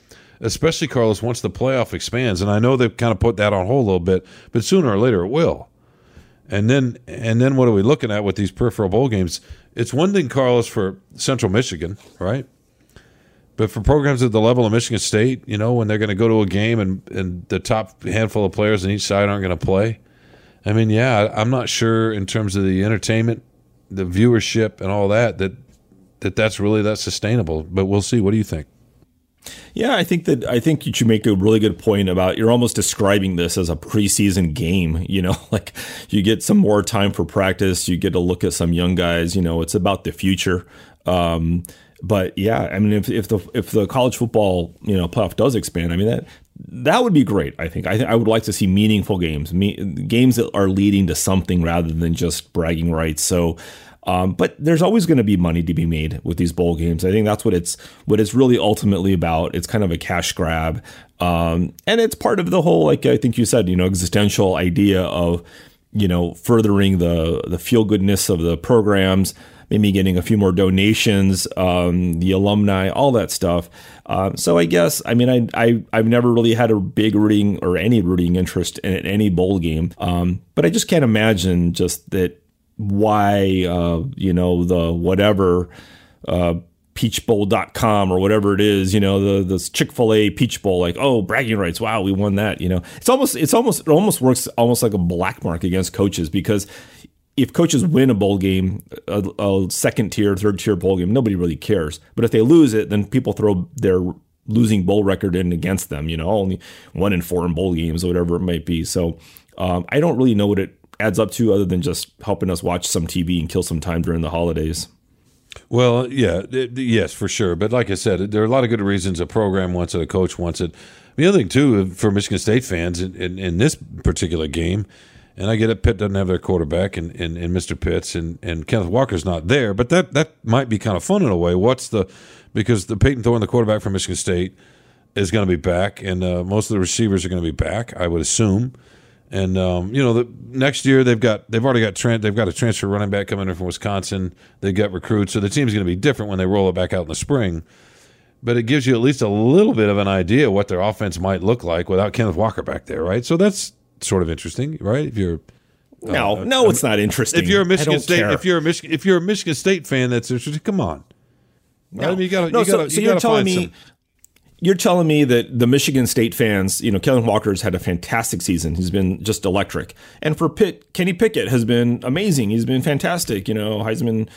Especially Carlos, once the playoff expands, and I know they've kind of put that on hold a little bit, but sooner or later it will. And then and then what are we looking at with these peripheral bowl games? It's one thing, Carlos, for Central Michigan, right? But for programs at the level of Michigan State, you know, when they're going to go to a game and, and the top handful of players on each side aren't going to play, I mean, yeah, I'm not sure in terms of the entertainment, the viewership, and all that that that that's really that sustainable. But we'll see. What do you think? Yeah, I think that I think you make a really good point about you're almost describing this as a preseason game. You know, like you get some more time for practice, you get to look at some young guys. You know, it's about the future. Um, but yeah, I mean, if, if the if the college football you know playoff does expand, I mean that that would be great. I think I th- I would like to see meaningful games, me- games that are leading to something rather than just bragging rights. So um, but there's always going to be money to be made with these bowl games. I think that's what it's what it's really ultimately about. It's kind of a cash grab, um, and it's part of the whole, like I think you said, you know, existential idea of you know furthering the the feel goodness of the programs. Maybe getting a few more donations, um, the alumni, all that stuff. Um, so I guess I mean I, I I've never really had a big rooting or any rooting interest in any bowl game, um, but I just can't imagine just that why uh, you know the whatever uh, peachbowl.com or whatever it is you know the this chick-fil-a peach bowl like oh bragging rights wow we won that you know it's almost it's almost it almost works almost like a black mark against coaches because if coaches win a bowl game a, a second tier third tier bowl game nobody really cares but if they lose it then people throw their losing bowl record in against them you know only one in four in bowl games or whatever it might be so um, i don't really know what it adds up to other than just helping us watch some TV and kill some time during the holidays. Well, yeah, it, yes, for sure. But like I said, there are a lot of good reasons a program wants it, a coach wants it. The other thing too, for Michigan State fans in, in, in this particular game, and I get it, Pitt doesn't have their quarterback, and, and, and Mr. Pitts and, and Kenneth Walker's not there, but that that might be kind of fun in a way. What's the because the Payton Thorne, the quarterback from Michigan State, is going to be back, and uh, most of the receivers are going to be back, I would assume. And um, you know, the next year they've got they've already got Trent. They've got a transfer running back coming in from Wisconsin. They've got recruits, so the team's going to be different when they roll it back out in the spring. But it gives you at least a little bit of an idea what their offense might look like without Kenneth Walker back there, right? So that's sort of interesting, right? If you're uh, no, no, it's not interesting. If you're a Michigan State, care. if you're a Michigan, if you're a Michigan State fan, that's interesting. Come on, no, I mean, you got no, you gotta, so, so you are telling me. Some, you're telling me that the Michigan State fans, you know, Kellen Walker's had a fantastic season. He's been just electric. And for Pitt, Kenny Pickett has been amazing. He's been fantastic. You know, Heisman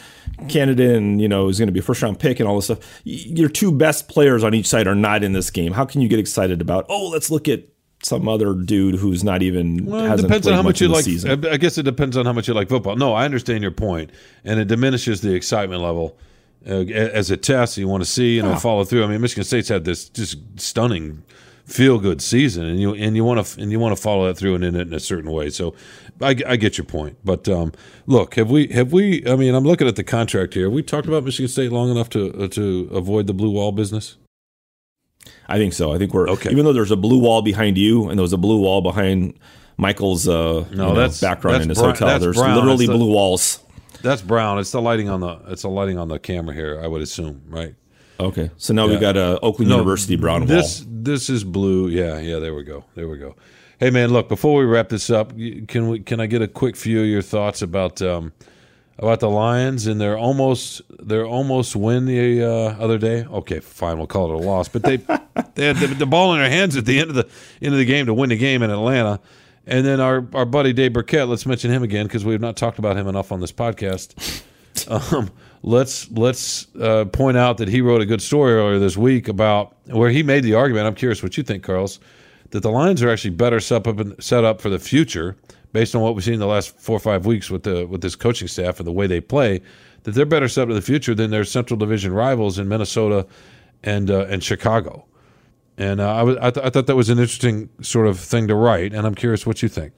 candidate and, you know, is going to be a first round pick and all this stuff. Your two best players on each side are not in this game. How can you get excited about, oh, let's look at some other dude who's not even well, it depends on how much, much you like season. I guess it depends on how much you like football. No, I understand your point, and it diminishes the excitement level uh, as a test you want to see and you know, follow through. I mean, Michigan State's had this just stunning feel good season, and you and you want to and you want to follow that through and in it in a certain way. So, I, I get your point. But um, look, have we have we? I mean, I'm looking at the contract here. Have we talked about Michigan State long enough to uh, to avoid the blue wall business? I think so. I think we're okay. Even though there's a blue wall behind you, and there was a blue wall behind Michael's uh, no, you know, that's, background that's in his hotel. There's brown. literally the, blue walls. That's brown. It's the lighting on the it's the lighting on the camera here. I would assume, right? Okay, so now yeah. we got a Oakland no, University brown this, wall. This is blue. Yeah, yeah. There we go. There we go. Hey man, look. Before we wrap this up, can we can I get a quick few of your thoughts about um, about the Lions and their almost their almost win the uh, other day. Okay, fine, we'll call it a loss, but they they had the, the, ball in their hands at the end of the end of the game to win the game in Atlanta. And then our our buddy Dave Birkett, let's mention him again because we've not talked about him enough on this podcast. Um, let's let's uh, point out that he wrote a good story earlier this week about where he made the argument. I'm curious what you think, Carlos, that the Lions are actually better set up set up for the future based on what we've seen in the last four or five weeks with the with this coaching staff and the way they play, that they're better set up for the future than their Central Division rivals in Minnesota and uh, and Chicago. And uh, I, was, I, th- I thought that was an interesting sort of thing to write, and I'm curious what you think.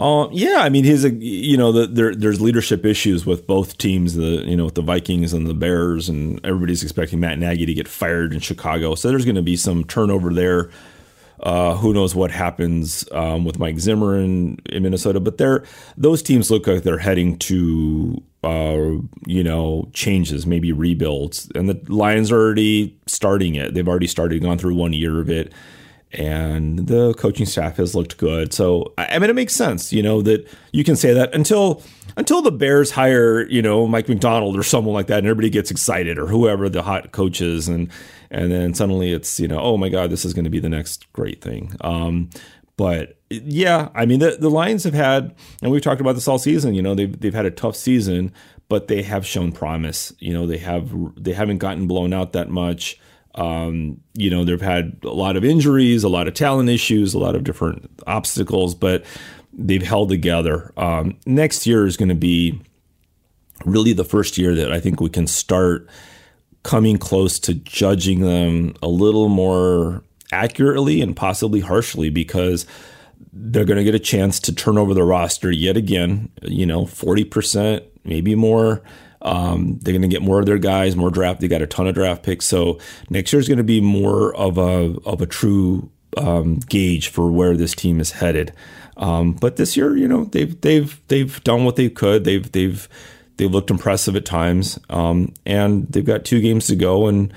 Uh, yeah, I mean, he's a you know the, there, there's leadership issues with both teams, the you know with the Vikings and the Bears, and everybody's expecting Matt Nagy to get fired in Chicago, so there's going to be some turnover there. Uh, who knows what happens um, with Mike Zimmer in, in Minnesota? But they're those teams look like they're heading to uh, you know changes, maybe rebuilds, and the Lions are already starting it. They've already started, gone through one year of it, and the coaching staff has looked good. So I mean, it makes sense, you know, that you can say that until until the Bears hire, you know, Mike Macdonald or someone like that, and everybody gets excited, or whoever the hot coach is, and and then suddenly it's you know oh my god this is going to be the next great thing. Um, but yeah i mean the, the lions have had and we've talked about this all season you know they've, they've had a tough season but they have shown promise. You know they have they haven't gotten blown out that much. Um, you know they've had a lot of injuries a lot of talent issues a lot of different obstacles but they've held together. Um, next year is going to be really the first year that i think we can start coming close to judging them a little more accurately and possibly harshly because they're going to get a chance to turn over the roster yet again, you know, 40%, maybe more. Um, they're going to get more of their guys, more draft. They got a ton of draft picks. So next year is going to be more of a, of a true um, gauge for where this team is headed. Um, but this year, you know, they've, they've, they've done what they could. They've, they've, They've looked impressive at times, um, and they've got two games to go, and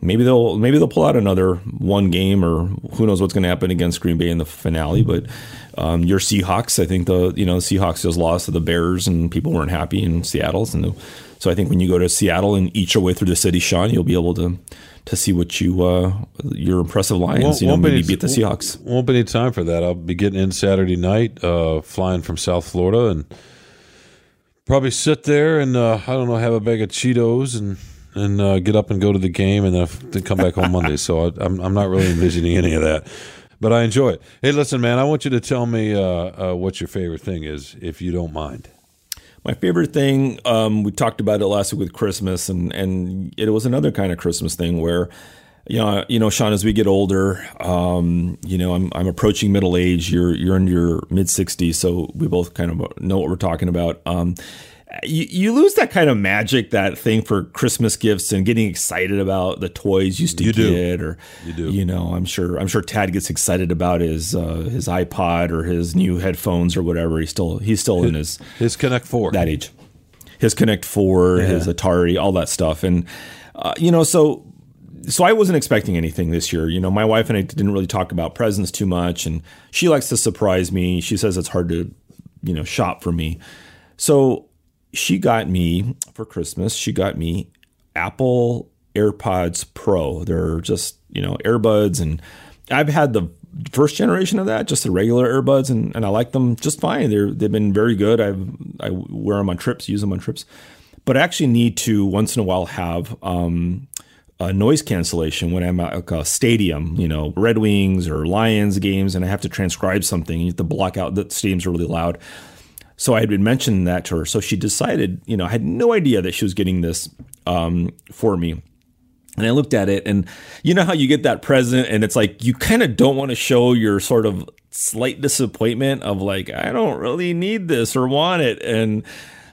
maybe they'll maybe they'll pull out another one game, or who knows what's going to happen against Green Bay in the finale. But um, your Seahawks, I think the you know Seahawks just lost to the Bears, and people weren't happy in Seattle's, and so I think when you go to Seattle and eat your way through the city, Shawn, you'll be able to to see what you uh, your impressive Lions, you know, maybe beat the Seahawks. Won't be any time for that. I'll be getting in Saturday night, uh, flying from South Florida, and probably sit there and uh, I don't know, have a bag of Cheetos and and uh, get up and go to the game and then, come back home Monday. So I, am I'm not really envisioning any of that, but I enjoy it. Hey, listen, man, I want you to tell me uh, uh, what your favorite thing is, if you don't mind. My favorite thing, um, we talked about it last week with Christmas, and and it was another kind of Christmas thing where you know, you know, Shawn, as we get older, um, you know, I'm, I'm approaching middle age. You're you're in your mid 60s, so we both kind of know what we're talking about. Um, you, you lose that kind of magic, that thing for Christmas gifts and getting excited about the toys used to you get, do. or you do. You know, I'm sure I'm sure Tad gets excited about his uh, his iPod or his new headphones or whatever. He's still he's still his, in his his Connect Four that age, his Connect Four, yeah. his Atari, all that stuff, and uh, you know, so so I wasn't expecting anything this year. You know, my wife and I didn't really talk about presents too much, and she likes to surprise me. She says it's hard to, you know, shop for me. So she got me for Christmas. She got me Apple AirPods Pro. They're just you know earbuds, and I've had the first generation of that, just the regular earbuds, and, and I like them just fine. They're they've been very good. I've I wear them on trips, use them on trips, but I actually need to once in a while have um, uh, noise cancellation when I'm at a stadium, you know, Red Wings or Lions games, and I have to transcribe something. You have to block out the stadiums are really loud. So I had been mentioning that to her. So she decided, you know, I had no idea that she was getting this um, for me. And I looked at it, and you know how you get that present, and it's like you kind of don't want to show your sort of slight disappointment of like, I don't really need this or want it. And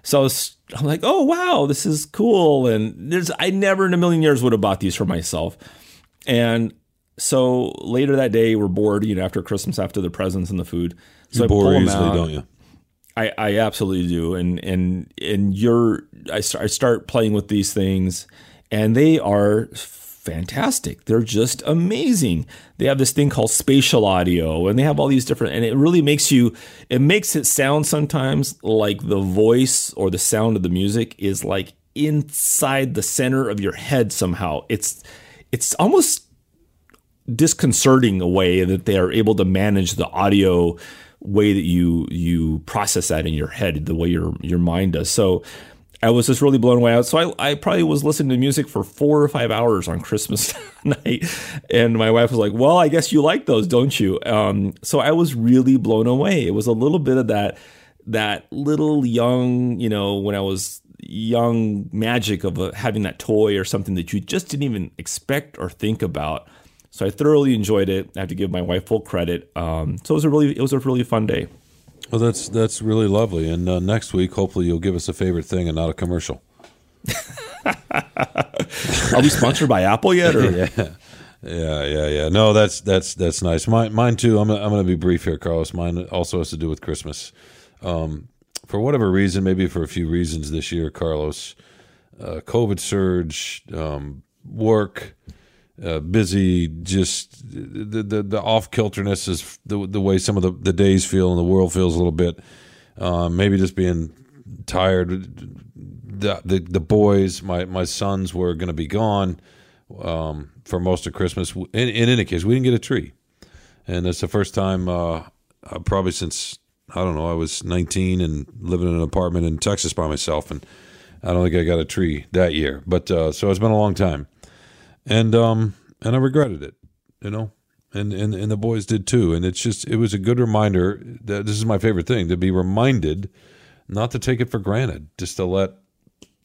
so was I'm like, oh wow, this is cool. And there's I never in a million years would have bought these for myself. And so later that day, we're bored, you know, after Christmas, after the presents and the food. So you I bore easily, out. don't you? I, I absolutely do. And and and you're I start, I start playing with these things, and they are fantastic. They're just amazing. They have this thing called spatial audio and they have all these different and it really makes you it makes it sound sometimes like the voice or the sound of the music is like inside the center of your head somehow. It's it's almost disconcerting a way that they are able to manage the audio way that you you process that in your head, the way your your mind does. So I was just really blown away. So I, I probably was listening to music for four or five hours on Christmas night. And my wife was like, Well, I guess you like those, don't you? Um, so I was really blown away. It was a little bit of that that little young, you know, when I was young magic of a, having that toy or something that you just didn't even expect or think about. So I thoroughly enjoyed it. I have to give my wife full credit. Um, so it was a really it was a really fun day. Well, that's that's really lovely. And uh, next week, hopefully, you'll give us a favorite thing and not a commercial. Are we sponsored by Apple yet? Or? yeah, yeah, yeah, yeah. No, that's that's that's nice. Mine, mine too. I'm I'm going to be brief here, Carlos. Mine also has to do with Christmas. Um, for whatever reason, maybe for a few reasons this year, Carlos, uh, COVID surge, um, work, uh, busy, just the the, the off kilterness is the the way some of the, the days feel and the world feels a little bit. Uh, maybe just being tired. The, the the boys, my my sons were going to be gone um, for most of Christmas. In, in any case, we didn't get a tree, and it's the first time uh, uh probably since I don't know I was 19 and living in an apartment in Texas by myself, and I don't think I got a tree that year. But uh, so it's been a long time and um and I regretted it, you know, and and and the boys did too. And it's just it was a good reminder that this is my favorite thing to be reminded not to take it for granted, just to let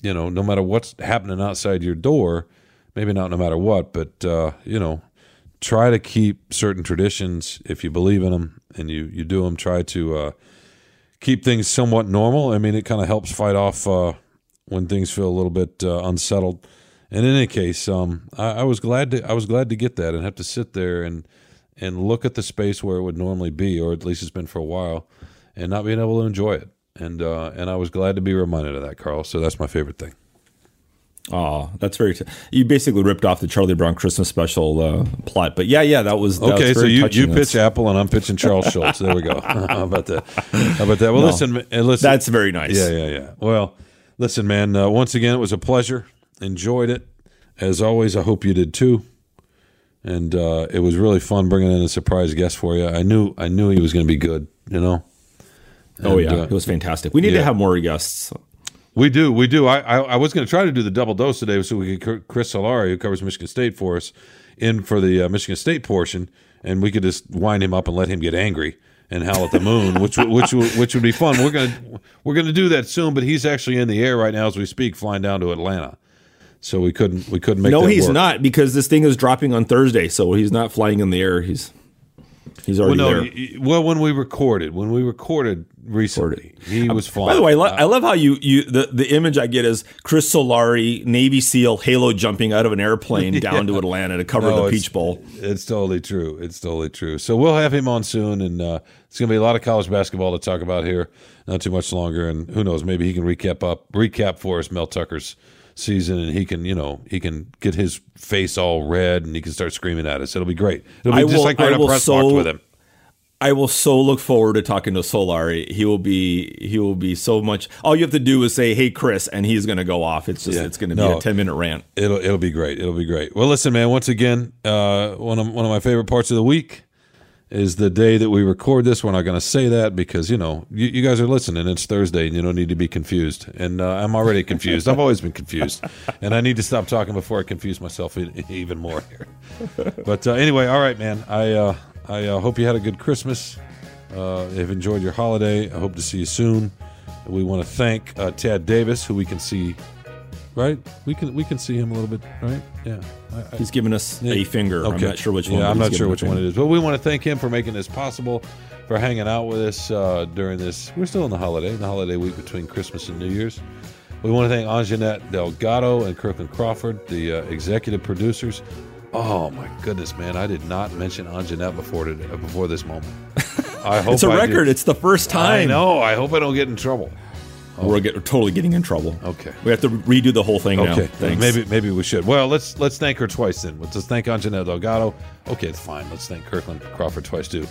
you know, no matter what's happening outside your door, maybe not no matter what, but uh, you know, try to keep certain traditions if you believe in them and you you do them. Try to uh, keep things somewhat normal. I mean, it kind of helps fight off uh, when things feel a little bit uh, unsettled in any case, um, I, I, was glad to I was glad to get that and have to sit there and and look at the space where it would normally be, or at least it's been for a while, and not being able to enjoy it. And uh, and I was glad to be reminded of that, Carl. So that's my favorite thing. Oh, that's very. T- you basically ripped off the Charlie Brown Christmas special uh, plot, but yeah, yeah, that was that okay. Was so you, you pitch Apple and I'm pitching Charles Schulz. There we go. How about that? How about that? Well, no, listen, listen. That's very nice. Yeah, yeah, yeah. Well, listen, man. Uh, once again, it was a pleasure enjoyed it. As always, I hope you did too. And uh, it was really fun bringing in a surprise guest for you. I knew I knew he was going to be good. You know. And, oh yeah, uh, it was fantastic. We need yeah. to have more guests. We do, we do. I I, I was going to try to do the double dose today, so we could Chris Solari, who covers Michigan State for us, in for the uh, Michigan State portion, and we could just wind him up and let him get angry and howl at the moon, which which which would be fun. We're gonna we're gonna do that soon, but he's actually in the air right now as we speak, flying down to Atlanta so we couldn't we couldn't make. No, he's work. not because this thing is dropping on Thursday, so he's not flying in the air. He's he's already well, no, there. Well, when we recorded, when we recorded recently, recorded. he was flying. By the way, I, lo- I love how you you the, the image I get is Chris Solari, Navy SEAL, halo jumping out of an airplane yeah. down to Atlanta to cover no, the Peach Bowl. It's totally true. It's totally true. So we'll have him on soon, and uh, it's going to be a lot of college basketball to talk about here. Not too much longer, and who knows? Maybe he can recap up recap for us Mel Tucker's season and he can, you know, he can get his face all red and he can start screaming at us. It'll be great. It'll be I just will, like we're in a press so, box with him. I will so look forward to talking to Solari. He will be he will be so much. All you have to do is say, "Hey, Chris," and he's going to go off. It's just yeah. it's going to be no, a ten minute rant. It'll it'll be great. It'll be great. Well, listen, man. Once again, uh, one of one of my favorite parts of the week is the day that we record this. We're not going to say that because you know you, you, guys are listening. It's Thursday, and you don't need to be confused. And uh, I'm already confused. I've always been confused, and I need to stop talking before I confuse myself even more here. But uh, anyway, all right, man. I uh, I uh, hope you had a good Christmas. Uh, have enjoyed your holiday. I hope to see you soon. We want to thank uh, Tad Davis, who we can see right? We can we can see him a little bit, right? Yeah. I, I, he's giving us yeah. a finger. Okay. I'm not sure which one. Yeah, I'm not sure which one it is, but we want to thank him for making this possible, for hanging out with us uh, during this. We're still in the holiday, the holiday week between Christmas and New Year's. We want to thank Anjanette Delgado and Kirkland Crawford, the uh, executive producers. Oh my goodness, man! I did not mention Anjanette before today, before this moment. I hope it's a I record. Did. It's the first time. I know. I hope I don't get in trouble. We're, get, we're totally getting in trouble. Okay. We have to redo the whole thing now. Okay, Thanks. maybe maybe we should. Well, let's let's thank her twice then. Let's just thank Anjanette Delgado. Okay, it's fine. Let's thank Kirkland Crawford twice too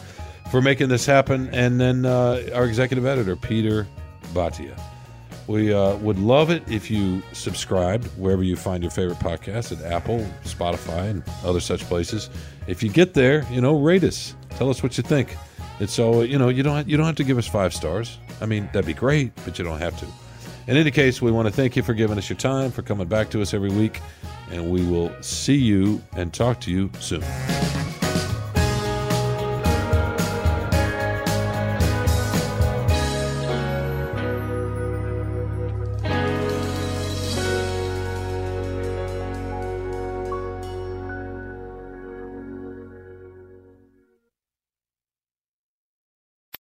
for making this happen, and then uh, our executive editor Peter Bhatia. We uh, would love it if you subscribed wherever you find your favorite podcast at Apple, Spotify, and other such places. If you get there, you know, rate us. Tell us what you think. It's so you know you don't you don't have to give us five stars. I mean that'd be great, but you don't have to. In any case, we want to thank you for giving us your time, for coming back to us every week, and we will see you and talk to you soon.